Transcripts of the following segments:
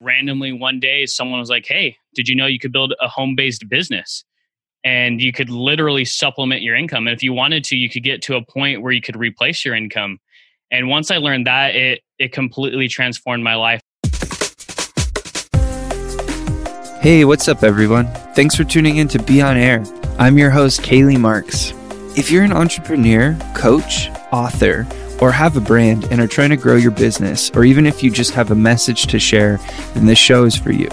randomly one day someone was like, "Hey, did you know you could build a home-based business?" And you could literally supplement your income. And if you wanted to, you could get to a point where you could replace your income. And once I learned that, it it completely transformed my life. Hey, what's up, everyone? Thanks for tuning in to Be On Air. I'm your host, Kaylee Marks. If you're an entrepreneur, coach, author, or have a brand and are trying to grow your business, or even if you just have a message to share, then this show is for you.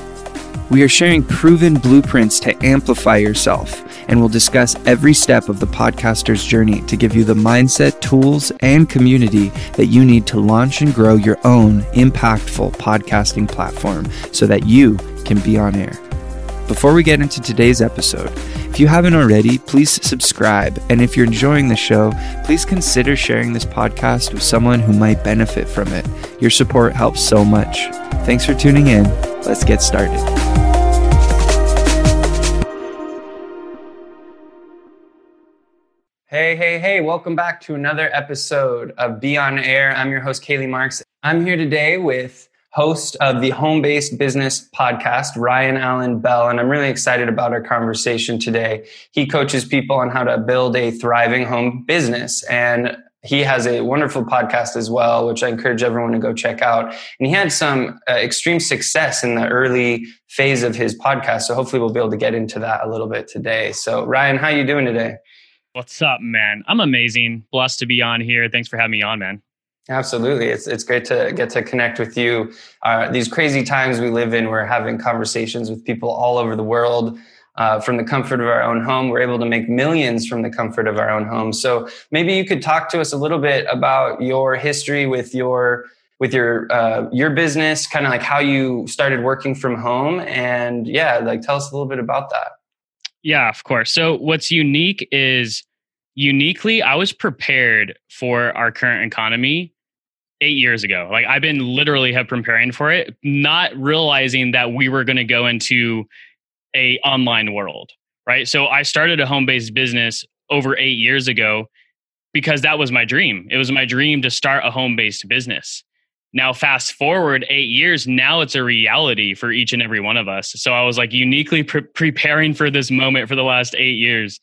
We are sharing proven blueprints to amplify yourself, and we'll discuss every step of the podcaster's journey to give you the mindset, tools, and community that you need to launch and grow your own impactful podcasting platform so that you can be on air. Before we get into today's episode, if you haven't already, please subscribe. And if you're enjoying the show, please consider sharing this podcast with someone who might benefit from it. Your support helps so much. Thanks for tuning in. Let's get started. Hey, hey, hey, welcome back to another episode of Be On Air. I'm your host, Kaylee Marks. I'm here today with host of the Home Based Business podcast, Ryan Allen Bell. And I'm really excited about our conversation today. He coaches people on how to build a thriving home business. And he has a wonderful podcast as well, which I encourage everyone to go check out. And he had some uh, extreme success in the early phase of his podcast. So hopefully we'll be able to get into that a little bit today. So Ryan, how are you doing today? What's up, man? I'm amazing. Blessed to be on here. Thanks for having me on, man. Absolutely. It's, it's great to get to connect with you. Uh, these crazy times we live in, we're having conversations with people all over the world. Uh, from the comfort of our own home, we're able to make millions from the comfort of our own home. So maybe you could talk to us a little bit about your history with your with your uh, your business, kind of like how you started working from home, and yeah, like tell us a little bit about that. Yeah, of course. So what's unique is uniquely, I was prepared for our current economy eight years ago. Like I've been literally have preparing for it, not realizing that we were going to go into a online world, right? So I started a home based business over eight years ago because that was my dream. It was my dream to start a home based business. Now, fast forward eight years, now it's a reality for each and every one of us. So I was like uniquely pre- preparing for this moment for the last eight years.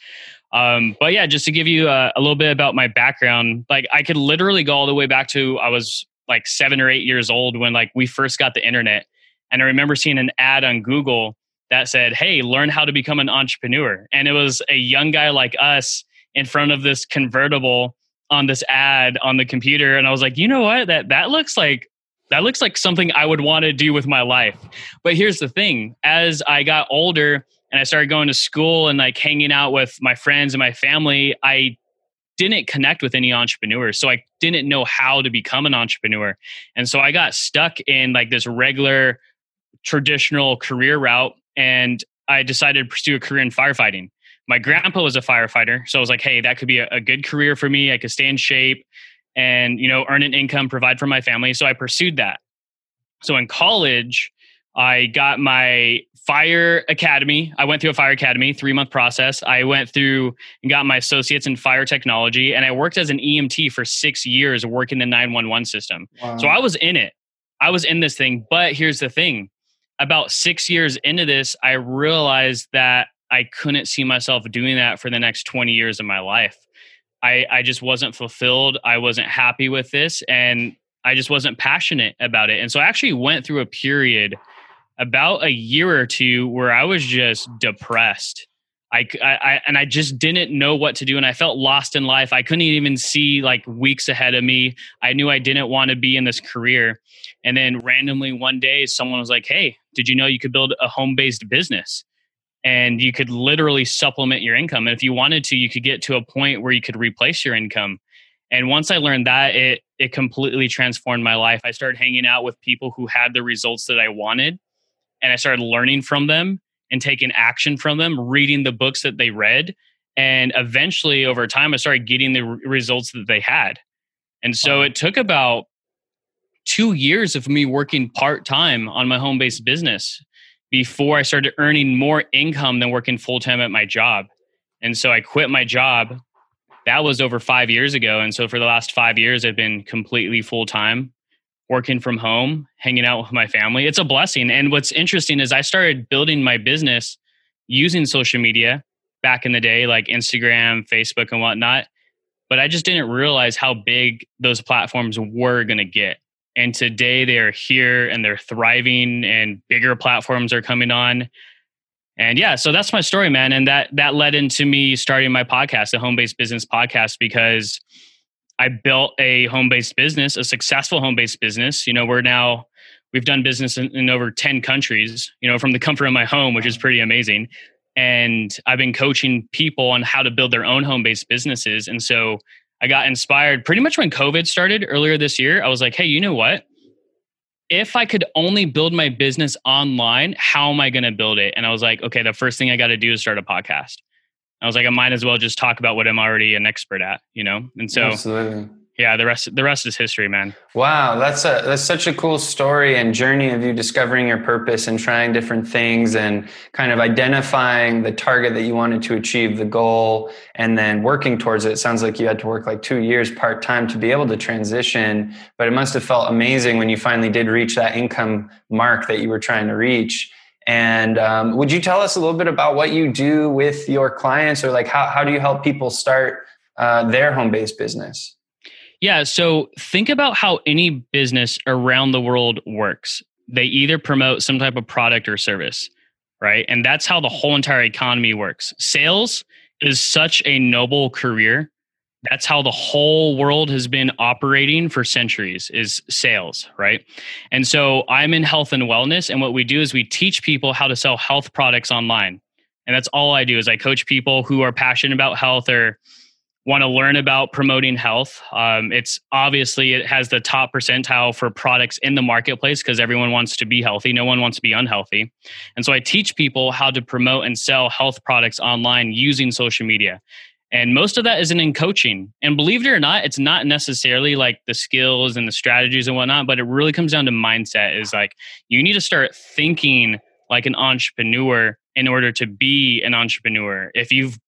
Um, but yeah, just to give you a, a, little bit about my background, like I could literally go all the way back to I was like seven or eight years old when like we first got the internet, and I remember seeing an ad on Google that said, "Hey, learn how to become an entrepreneur," and it was a young guy like us in front of this convertible on this ad on the computer, and I was like, you know what? That that looks like that looks like something I would want to do with my life. But here's the thing: as I got older and I started going to school and like hanging out with my friends and my family, I didn't connect with any entrepreneurs. So I didn't know how to become an entrepreneur. And so I got stuck in like this regular traditional career route and I decided to pursue a career in firefighting. My grandpa was a firefighter. So I was like, hey, that could be a, a good career for me. I could stay in shape and, you know, earn an income, provide for my family. So I pursued that. So in college, I got my fire academy. I went through a fire academy, three month process. I went through and got my associates in fire technology, and I worked as an EMT for six years working the 911 system. Wow. So I was in it. I was in this thing. But here's the thing about six years into this, I realized that I couldn't see myself doing that for the next 20 years of my life. I, I just wasn't fulfilled. I wasn't happy with this. And I just wasn't passionate about it. And so I actually went through a period about a year or two where I was just depressed. I, I, and I just didn't know what to do, and I felt lost in life. I couldn't even see like weeks ahead of me. I knew I didn't want to be in this career, and then randomly one day, someone was like, "Hey, did you know you could build a home-based business, and you could literally supplement your income? And if you wanted to, you could get to a point where you could replace your income." And once I learned that, it it completely transformed my life. I started hanging out with people who had the results that I wanted and I started learning from them and taking action from them, reading the books that they read. And eventually, over time, I started getting the results that they had. And so it took about two years of me working part time on my home based business before I started earning more income than working full time at my job. And so I quit my job. That was over five years ago. And so for the last five years, I've been completely full time working from home, hanging out with my family. It's a blessing. And what's interesting is I started building my business using social media back in the day, like Instagram, Facebook, and whatnot. But I just didn't realize how big those platforms were going to get. And today they are here and they're thriving, and bigger platforms are coming on. And yeah, so that's my story, man. And that that led into me starting my podcast, the Home Based Business Podcast, because I built a home based business, a successful home based business. You know, we're now, we've done business in, in, over 10 countries, you know, from the comfort of my home, which is pretty amazing. And I've been coaching people on how to build their own home based businesses. And so I got inspired pretty much when COVID started earlier this year. I was like, hey, you know what? If I could only build my business online, how am I going to build it? And I was like, okay, the first thing I got to do is start a podcast. I was like, I might as well just talk about what I'm already an expert at, you know? And so Absolutely. Yeah, the rest the rest is history, man. Wow, that's a that's such a cool story and journey of you discovering your purpose and trying different things and kind of identifying the target that you wanted to achieve, the goal, and then working towards it. It sounds like you had to work like 2 years part-time to be able to transition, but it must have felt amazing when you finally did reach that income mark that you were trying to reach and um, would you tell us a little bit about what you do with your clients or like how, how do you help people start uh, their home based business? Yeah. So think about how any business around the world works. They either promote some type of product or service, right? And that's how the whole entire economy works. Sales is such a noble career that's how the whole world has been operating for centuries is sales right? And so i'm in health and wellness and what we do is we teach people how to sell health products online. And that's all i do is i coach people who are passionate about health or want to learn about promoting health. Um, it's obviously it has the top percentile for products in the marketplace because everyone wants to be healthy. No one wants to be unhealthy. And so i teach people how to promote and sell health products online using social media and most of that isn't in coaching. And believe it or not, it's not necessarily like the skills and the strategies and whatnot, but it really comes down to mindset is like you need to start thinking like an entrepreneur in order to be an entrepreneur. If you've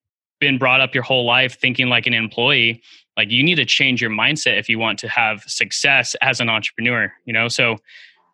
been brought up your whole life thinking like an employee, like you need to change your mindset if you want to have success as an entrepreneur, you know? So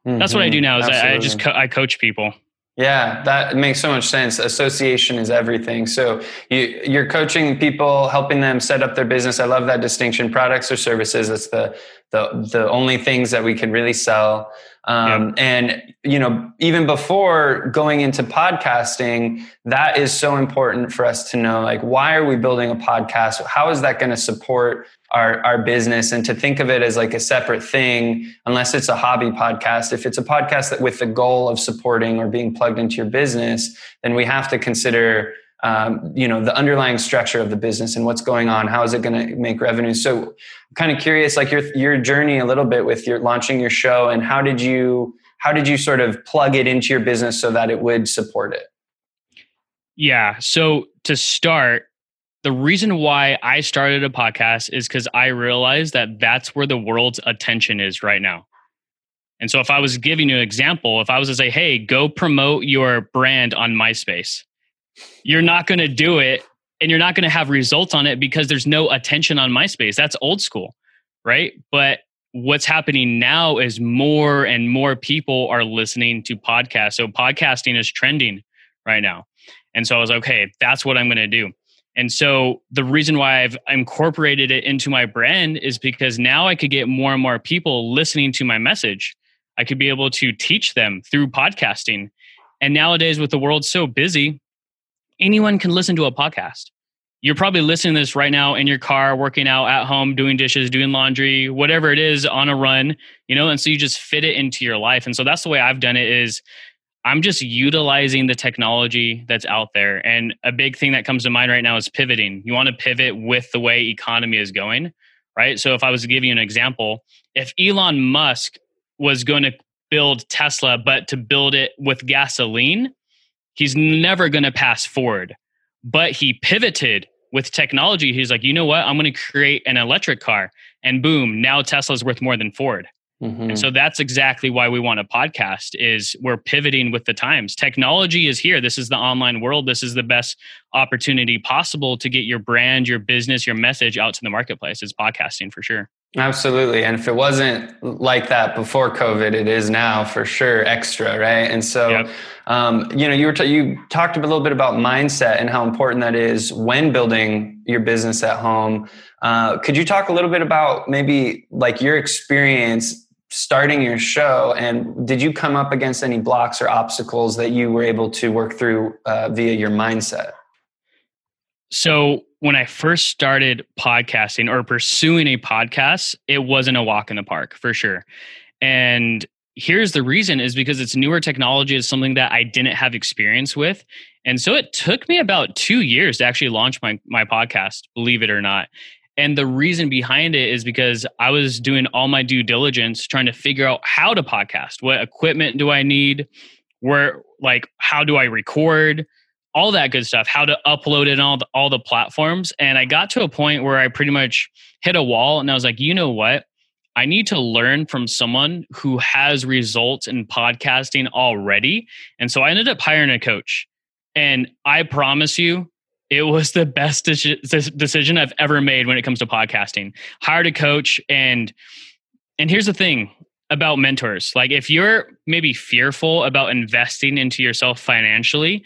mm-hmm. that's what I do mm-hmm. now is I, I, just co- I coach people. Yeah, that makes so much sense. Association is everything. So you, you're coaching people, helping them set up their business. I love that distinction. Products or services. That's the the the only things that we can really sell. Um, yeah. And you know, even before going into podcasting, that is so important for us to know. Like, why are we building a podcast? How is that going to support our our business? And to think of it as like a separate thing, unless it's a hobby podcast. If it's a podcast that with the goal of supporting or being plugged into your business, then we have to consider um, you know the underlying structure of the business and what's going on how is it going to make revenue so kind of curious like your your journey a little bit with your launching your show and how did you how did you sort of plug it into your business so that it would support it yeah so to start the reason why I started a podcast is because I realized that that's where the world's attention is right now. And so, if I was giving you an example, if I was to say, hey, go promote your brand on MySpace, you're not going to do it and you're not going to have results on it because there's no attention on MySpace. That's old school, right? But what's happening now is more and more people are listening to podcasts. So podcasting is trending right now. And so I was like, okay, that's what I'm going to do. And so the reason why I've incorporated it into my brand is because now I could get more and more people listening to my message. I could be able to teach them through podcasting. And nowadays, with the world so busy, anyone can listen to a podcast. You're probably listening to this right now in your car, working out at home, doing dishes, doing laundry, whatever it is on a run, you know, and so you just fit it into your life. And so that's the way I've done it is I'm just utilizing the technology that's out there. And a big thing that comes to mind right now is pivoting. You want to pivot with the way economy is going, right? So if I was to give you an example, if Elon Musk was going to build Tesla, but to build it with gasoline, he's never going to pass Ford. But he pivoted with technology. He's like, you know what? I'm going to create an electric car. And boom, now Tesla's worth more than Ford. Mm-hmm. And so that's exactly why we want a podcast is we're pivoting with the times. Technology is here. This is the online world. This is the best opportunity possible to get your brand, your business, your message out to the marketplace. It's podcasting for sure. Absolutely. And if it wasn't like that before COVID, it is now for sure extra, right? And so, yep. um, you know, you were t- you talked a little bit about mindset and how important that is when building your business at home. Uh, could you talk a little bit about maybe like your experience starting your show and did you come up against any blocks or obstacles that you were able to work through uh, via your mindset? So when I first started podcasting or pursuing a podcast, it wasn't a walk in the park for sure. And here's the reason is because it's newer technology is something that I didn't have experience with. And so it took me about 2 years to actually launch my my podcast, believe it or not. And the reason behind it is because I was doing all my due diligence trying to figure out how to podcast. What equipment do I need? Where like how do I record? all that good stuff, how to upload it on all the, all the platforms. And I got to a point where I pretty much hit a wall and I was like, you know what? I need to learn from someone who has results in podcasting already. And so I ended up hiring a coach. And I promise you, it was the best decision I've ever made when it comes to podcasting. Hired a coach and and here's the thing about mentors. Like if you're maybe fearful about investing into yourself financially,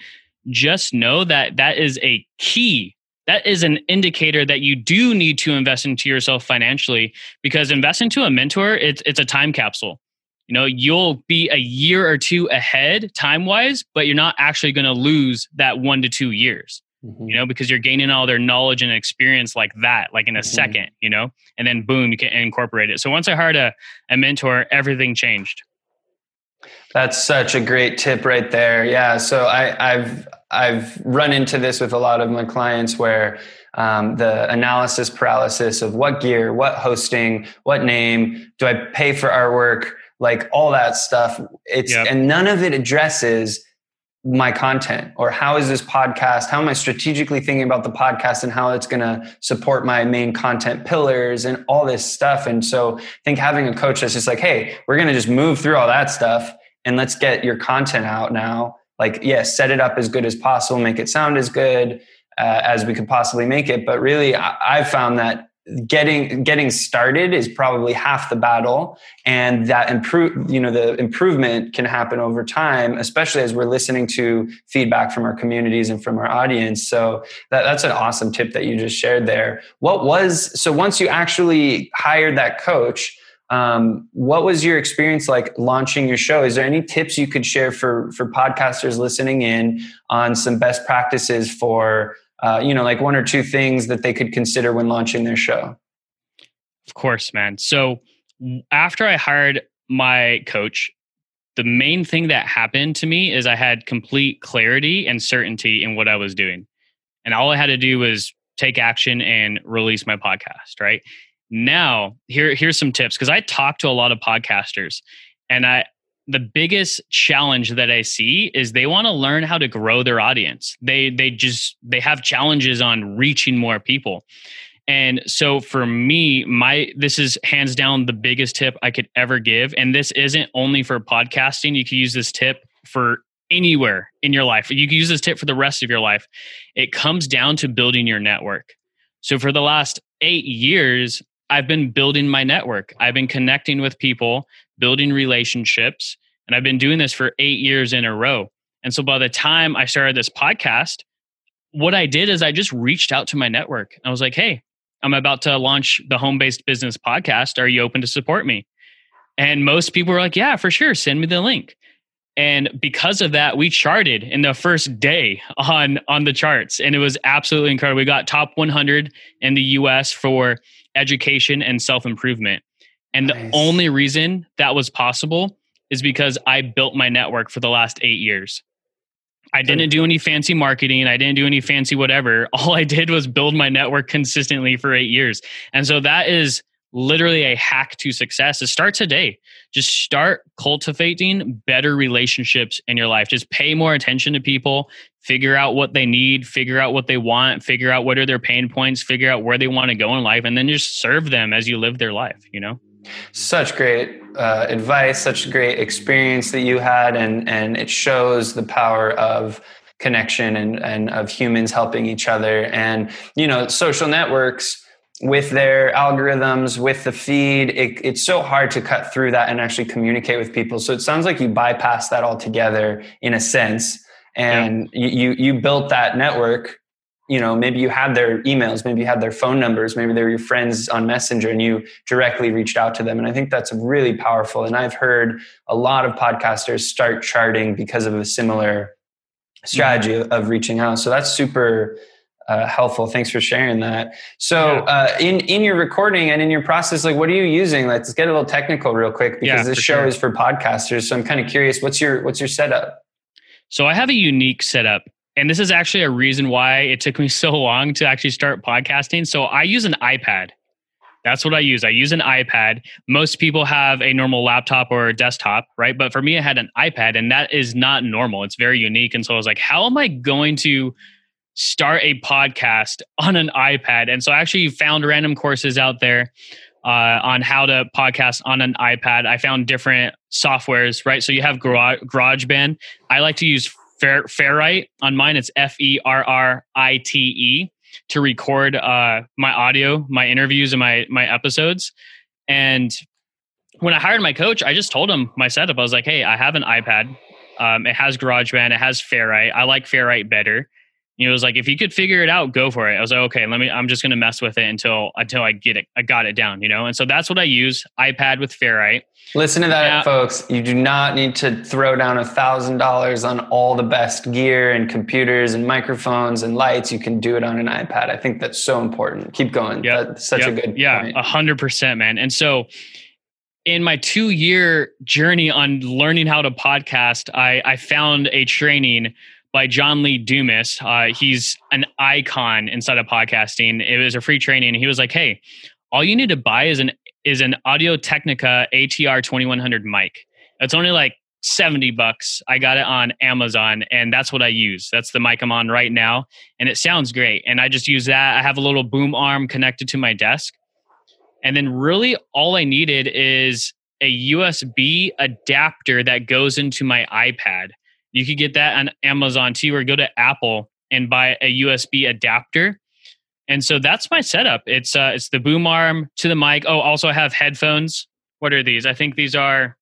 just know that that is a key that is an indicator that you do need to invest into yourself financially because invest into a mentor it's it's a time capsule you know you'll be a year or two ahead time wise but you're not actually going to lose that 1 to 2 years mm-hmm. you know because you're gaining all their knowledge and experience like that like in a mm-hmm. second you know and then boom you can incorporate it so once i hired a, a mentor everything changed that's such a great tip right there. Yeah. So I, have I've run into this with a lot of my clients where um, the analysis paralysis of what gear, what hosting, what name, do I pay for artwork, like all that stuff. It's yep. and none of it addresses my content? Or how is this podcast how am i strategically thinking about the podcast and how it's going to support my main content pillars and all this stuff? And so i think having a coach that's just like hey we're going to just move through all that stuff and let's get your content out now. Like yes yeah, set it up as good as possible make it sound as good uh, as we could possibly make it. But really I, i've found that getting getting started is probably half the battle. And that improve you know the improvement can happen over time especially as we're listening to feedback from our communities and from our audience. So that, that's an awesome tip that you just shared there. What was so once you actually hired that coach um, what was your experience like launching your show? Is there any tips you could share for for podcasters listening in on some best practices for uh, you know like one or two things that they could consider when launching their show? Of course, man. So after I hired my coach, the main thing that happened to me is I had complete clarity and certainty in what I was doing. And all I had to do was take action and release my podcast, right? Now, here here's some tips because I talk to a lot of podcasters and I the biggest challenge that I see is they want to learn how to grow their audience. They they just they have challenges on reaching more people. And so for me, my this is hands down the biggest tip I could ever give. And this isn't only for podcasting. You can use this tip for anywhere in your life. You can use this tip for the rest of your life. It comes down to building your network. So for the last eight years, I've been building my network. I've been connecting with people, building relationships, and I've been doing this for eight years in a row. And so by the time I started this podcast, what I did is I just reached out to my network. I was like, hey, I'm about to launch the home based business podcast. Are you open to support me? And most people were like, yeah, for sure. Send me the link. And because of that, we charted in the first day on on the charts, and it was absolutely incredible. We got top 100 in the U.S. for education and self improvement. And nice. the only reason that was possible is because I built my network for the last eight years. I didn't do any fancy marketing. I didn't do any fancy whatever. All I did was build my network consistently for eight years. And so that is literally a hack to success is start today. Just start cultivating better relationships in your life. Just pay more attention to people, figure out what they need, figure out what they want, figure out what are their pain points, figure out where they want to go in life, and then just serve them as you live their life, you know? Such great uh, advice, such great experience that you had, and and it shows the power of connection and and of humans helping each other. And you know, social networks with their algorithms, with the feed, it, it's so hard to cut through that and actually communicate with people. So it sounds like you bypass that altogether in a sense, and yeah. you you built that network. You know, maybe you had their emails, maybe you had their phone numbers, maybe they were your friends on Messenger, and you directly reached out to them. And I think that's really powerful. And I've heard a lot of podcasters start charting because of a similar strategy mm-hmm. of reaching out. So that's super uh, helpful. Thanks for sharing that. So, uh, in in your recording and in your process, like, what are you using? Let's get a little technical real quick because yeah, this show sure. is for podcasters. So, I'm kind of curious. What's your what's your setup? So, I have a unique setup, and this is actually a reason why it took me so long to actually start podcasting. So, I use an iPad. That's what I use. I use an iPad. Most people have a normal laptop or a desktop, right? But for me, I had an iPad, and that is not normal. It's very unique. And so I was like, how am I going to start a podcast on an iPad. And so I actually found random courses out there uh, on how to podcast on an iPad. I found different softwares, right? So you have Garage, GarageBand. I like to use Ferrite on mine. It's F E R R I T E to record uh, my audio, my interviews, and my my episodes. And when I hired my coach, I just told him my setup. I was like, "Hey, I have an iPad. Um, it has GarageBand. It has Ferrite. I like Ferrite better." He was like, if you could figure it out, go for it. I was like, okay, let me. I'm just gonna mess with it until until I get it. I got it down, you know. And so that's what I use. iPad with Ferrite. Listen to that, now, folks. You do not need to throw down a thousand dollars on all the best gear and computers and microphones and lights. You can do it on an iPad. I think that's so important. Keep going. Yeah, that's such yep, a good. Yeah, a hundred percent, man. And so in my two year journey on learning how to podcast, I, I found a training by John Lee Dumas. Uh, he's an icon inside of podcasting. It was a free training. He was like, "Hey, all you need to buy is an is an Audio Technica ATR 2100 mic. It's only like 70 bucks. I got it on Amazon and that's what I use. That's the mic I'm on right now and it sounds great. And I just use that. I have a little boom arm connected to my desk. And then really all I needed is a USB adapter that goes into my iPad. You could get that on Amazon too, or go to Apple and buy a USB adapter. And so that's my setup. It's uh, it's the boom arm to the mic. Oh, also I have headphones. What are these? I think these are.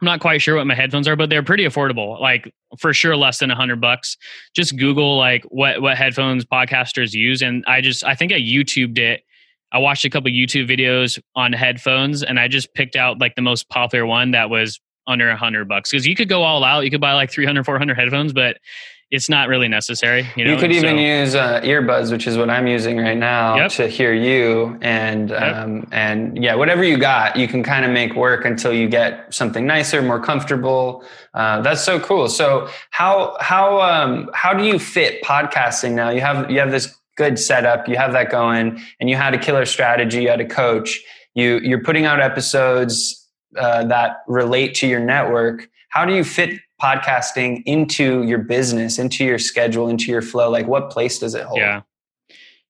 I'm not quite sure what my headphones are, but they're pretty affordable. Like for sure, less than a hundred bucks. Just Google like what what headphones podcasters use, and I just I think I YouTubed it. I watched a couple YouTube videos on headphones, and I just picked out like the most popular one that was under a hundred bucks because you could go all out. You could buy like 300, 400 headphones, but it's not really necessary. You, know? you could and even so, use uh, earbuds, which is what I'm using right now yep. to hear you. And, yep. um, and yeah, whatever you got, you can kind of make work until you get something nicer, more comfortable. Uh, that's so cool. So how, how, um, how do you fit podcasting now? You have, you have this good setup, you have that going and you had a killer strategy, you had a coach, you, you're putting out episodes uh, that relate to your network how do you fit podcasting into your business into your schedule into your flow? Like what place does it hold? Yeah.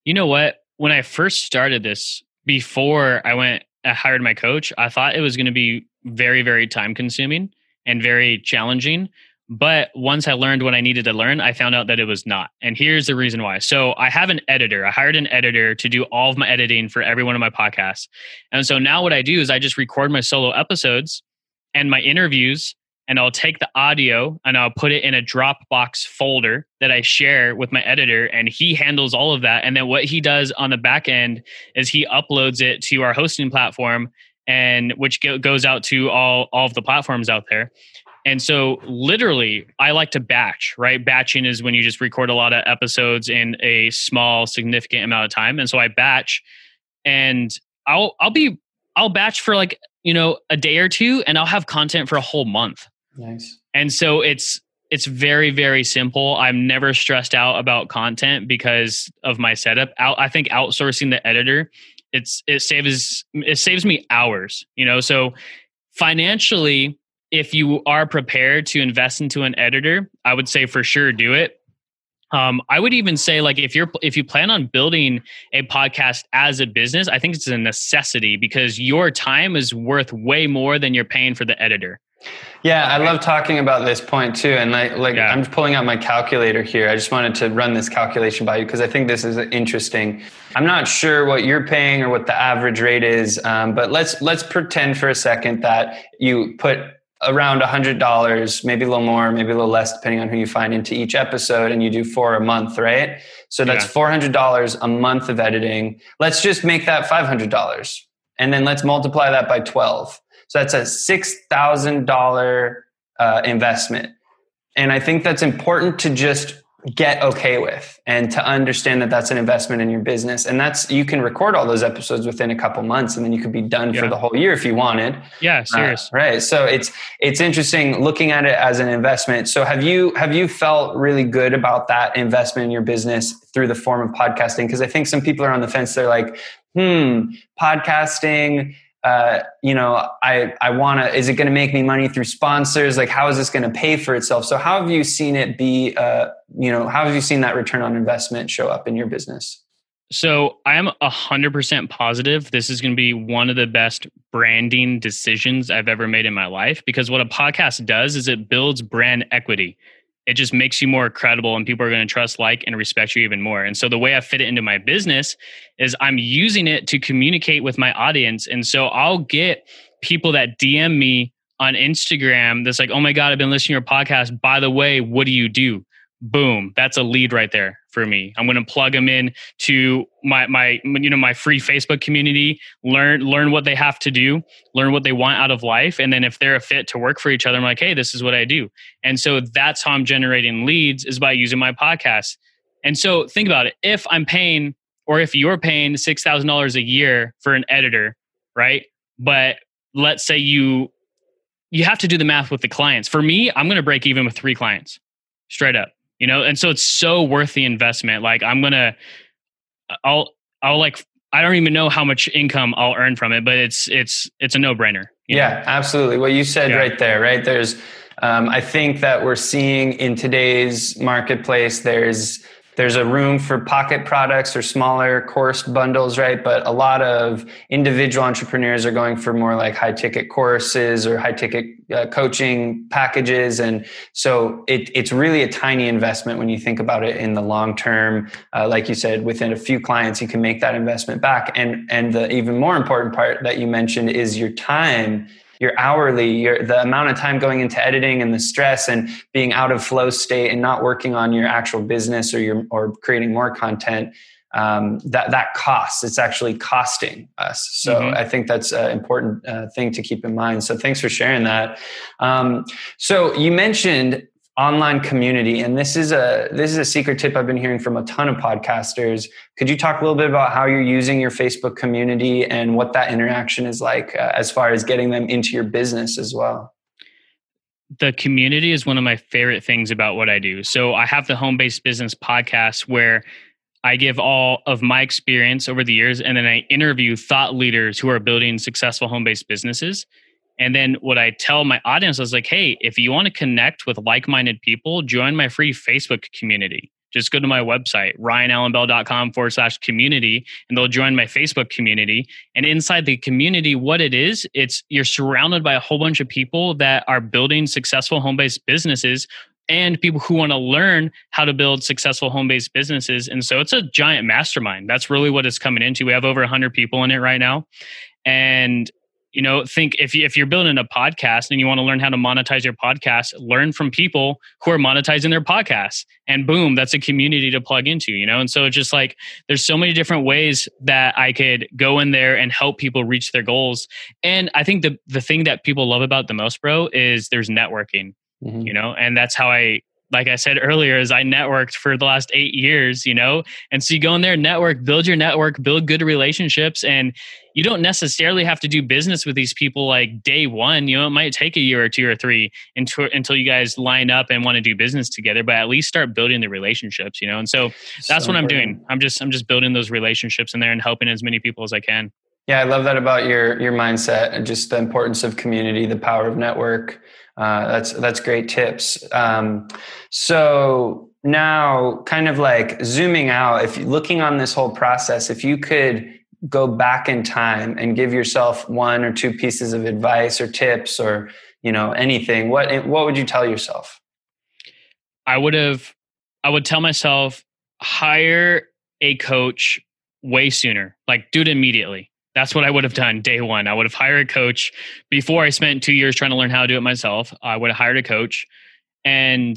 You know what? When i first started this before i went i hired my coach i thought it was going to be very very time consuming and very challenging but once I learned what I needed to learn, I found out that it was not. And here's the reason why. So I have an editor. I hired an editor to do all of my editing for every one of my podcasts. And so now what I do is I just record my solo episodes and my interviews, and I'll take the audio and I'll put it in a Dropbox folder that I share with my editor. And he handles all of that. And then what he does on the back end is he uploads it to our hosting platform and which goes out to all all of the platforms out there and so, literally, I like to batch, right? Batching is when you just record a lot of episodes in a small, significant amount of time. And so, I batch and I'll, I'll be, I'll batch for like, you know, a day or two and I'll have content for a whole month. Nice. And so, it's, it's very very simple i'm never stressed out about content because of my setup out i think outsourcing the editor it's it saves it saves me hours you know so financially if you are prepared to invest into an editor, I would say for sure do it. Um, I would even say like if you're if you plan on building a podcast as a business, I think it's a necessity because your time is worth way more than you're paying for the editor. Yeah, I love talking about this point too. And like, like yeah. I'm pulling out my calculator here. I just wanted to run this calculation by you because I think this is interesting. I'm not sure what you're paying or what the average rate is, um, but let's let's pretend for a second that you put around a $100, maybe a little more, maybe a little less, depending on who you find into each episode, and you do four a month, right? So that's yeah. $400 a month of editing. Let's just make that $500. And then let's multiply that by 12. So that's a $6,000 uh, investment. And I think that's important to just get okay with and to understand that that's an investment in your business. And that's you can record all those episodes within a couple months and then you could be done yeah. for the whole year if you wanted. Yeah uh, serious. uh, right. So it's it's interesting looking at it as an investment. So have you have you felt really good about that investment in your business through the form of podcasting? Because i think some people are on the fence. They're like hmm podcasting uh, you know, I, I want to, is it going to make me money through sponsors? Like, how is this going to pay for itself? So how have you seen it be, uh, you know, how have you seen that return on investment show up in your business? So I am a hundred percent positive this is going to be one of the best branding decisions I've ever made in my life because what a podcast does is it builds brand equity it just makes you more credible and people are going to trust like and respect you even more. And so the way i fit it into my business is i'm using it to communicate with my audience. And so i'll get people that dm me on instagram that's like oh my god i've been listening to your podcast. By the way what do you do? Boom that's a lead right there for me. I'm going to plug them in to my my you know my free facebook community learn learn what they have to do learn what they want out of life and then if they're a fit to work for each other i'm like hey this is what i do. And so that's how i'm generating leads is by using my podcast. And so think about it. If i'm paying or if you're paying $6000 a year for an editor right? But let's say you you have to do the math with the clients. For me i'm going to break even with three clients straight up you know and so it's so worth the investment like i'm gonna i'll i'll like i don't even know how much income i'll earn from it but it's it's it's a no-brainer yeah know? absolutely what you said yeah. right there right there's um, i think that we're seeing in today's marketplace there's there's a room for pocket products or smaller course bundles, right? But a lot of individual entrepreneurs are going for more like high ticket courses or high ticket uh, coaching packages. And so it, it's really a tiny investment when you think about it in the long term. Uh, like you said, within a few clients, you can make that investment back. And, and the even more important part that you mentioned is your time your hourly, your the amount of time going into editing and the stress and being out of flow state and not working on your actual business or your or creating more content. Um, that that costs. It's actually costing us. So mm-hmm. I think that's an important uh, thing to keep in mind. So thanks for sharing that. Um, so you mentioned online community. And this is a this is a secret tip i've been hearing from a ton of podcasters. Could you talk a little bit about how you're using your facebook community and what that interaction is like uh, as far as getting them into your business as well? The community is one of my favorite things about what i do. So i have the home based business podcast where I give all of my experience over the years and then I interview thought leaders who are building successful home based businesses. And then what I tell my audience is like, hey, if you want to connect with like minded people, join my free Facebook community. Just go to my website, ryanallenbell.com forward slash community, and they'll join my Facebook community. And inside the community, what it is, it's you're surrounded by a whole bunch of people that are building successful home based businesses and people who want to learn how to build successful home based businesses. And so it's a giant mastermind. That's really what it's coming into. We have over 100 people in it right now. And you know think if, you, if you're building a podcast and you want to learn how to monetize your podcast learn from people who are monetizing their podcasts. And boom that's a community to plug into you know? And so it's just like there's so many different ways that i could go in there and help people reach their goals. And i think the the thing that people love about the most bro is there's networking mm-hmm. you know? And that's how i like I said earlier, is I networked for the last eight years, you know? And so you go in there, network, build your network, build good relationships. And you don't necessarily have to do business with these people like day one. You know, it might take a year or two or three until, until you guys line up and want to do business together, but at least start building the relationships, you know? And so that's so what I'm doing. I'm just, I'm just building those relationships in there and helping as many people as I can. Yeah, I love that about your your mindset and just the importance of community, the power of network. Uh, that's that's great tips. Um, so now, kind of like zooming out, if looking on this whole process, if you could go back in time and give yourself one or two pieces of advice or tips or you know anything, what what would you tell yourself? I would have, I would tell myself hire a coach way sooner, like do it immediately. That's what I would have done day one. I would have hired a coach before I spent two years trying to learn how to do it myself. I would have hired a coach. And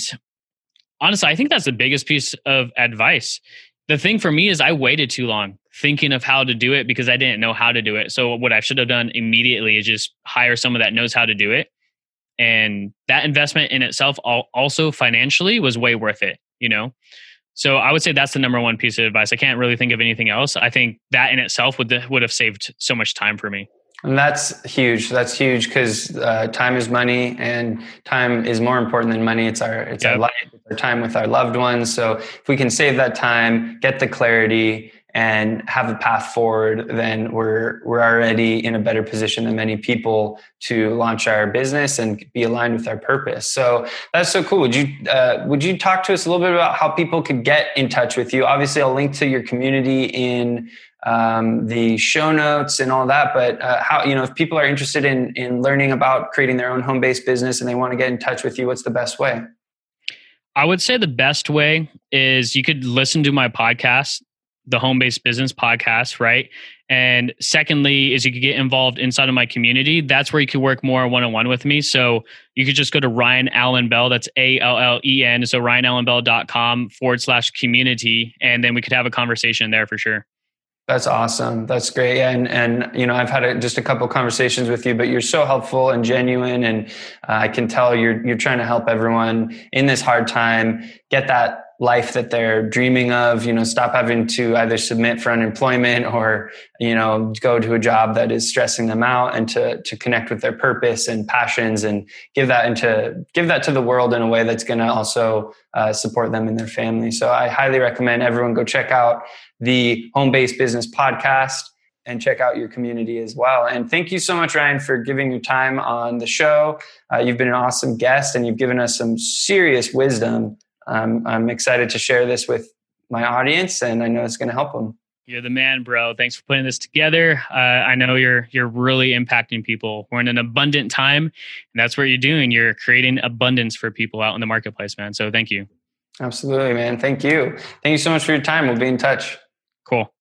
honestly, I think that's the biggest piece of advice. The thing for me is I waited too long thinking of how to do it because I didn't know how to do it. So what I should have done immediately is just hire someone that knows how to do it. And that investment in itself also financially was way worth it, you know? So I would say that's the number one piece of advice. I can't really think of anything else. I think that in itself would would have saved so much time for me. And that's huge. That's huge because uh, time is money, and time is more important than money. It's our it's yep. our life, it's our time with our loved ones. So if we can save that time, get the clarity, and have a path forward, then we're we're already in a better position than many people to launch our business and be aligned with our purpose. So that's so cool. Would you uh, would you talk to us a little bit about how people could get in touch with you? Obviously, I'll link to your community in um, the show notes and all that. But uh, how you know if people are interested in in learning about creating their own home based business and they want to get in touch with you, what's the best way? I would say the best way is you could listen to my podcast the home based business podcast, right? And secondly, is you could get involved inside of my community. That's where you could work more one on one with me. So you could just go to Ryan Allen Bell. That's A L L E N. So ryanallenbell.com forward slash community. And then we could have a conversation there for sure. That's awesome. That's great. And and you know, I've had a, just a couple conversations with you, but you're so helpful and genuine, and uh, I can tell you're you're trying to help everyone in this hard time get that life that they're dreaming of you know stop having to either submit for unemployment or you know go to a job that is stressing them out and to to connect with their purpose and passions and give that into give that to the world in a way that's going to also uh, support them and their family so i highly recommend everyone go check out the home based business podcast and check out your community as well. And thank you so much, Ryan, for giving your time on the show. Uh, you've been an awesome guest and you've given us some serious wisdom um, I'm excited to share this with my audience, and I know it's going to help them. You're the man, bro. Thanks for putting this together. Uh, I know you're you're really impacting people. We're in an abundant time, and that's what you're doing. You're creating abundance for people out in the marketplace, man. So thank you. Absolutely, man. Thank you. Thank you so much for your time. We'll be in touch. Cool.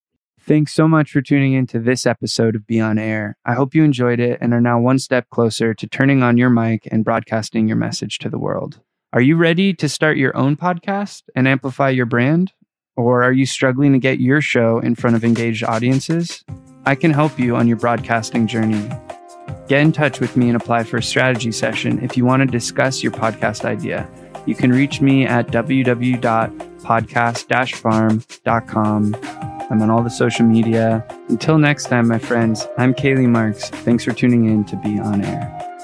Thanks so much for tuning in to this episode of Be On Air. I hope you enjoyed it and are now one step closer to turning on your mic and broadcasting your message to the world. Are you ready to start your own podcast and amplify your brand? Or are you struggling to get your show in front of engaged audiences? I can help you on your broadcasting journey. Get in touch with me and apply for a strategy session if you want to discuss your podcast idea. You can reach me at www.podcast farm.com. I'm on all the social media. Until next time, my friends, I'm Kaylee Marks. Thanks for tuning in to Be On Air.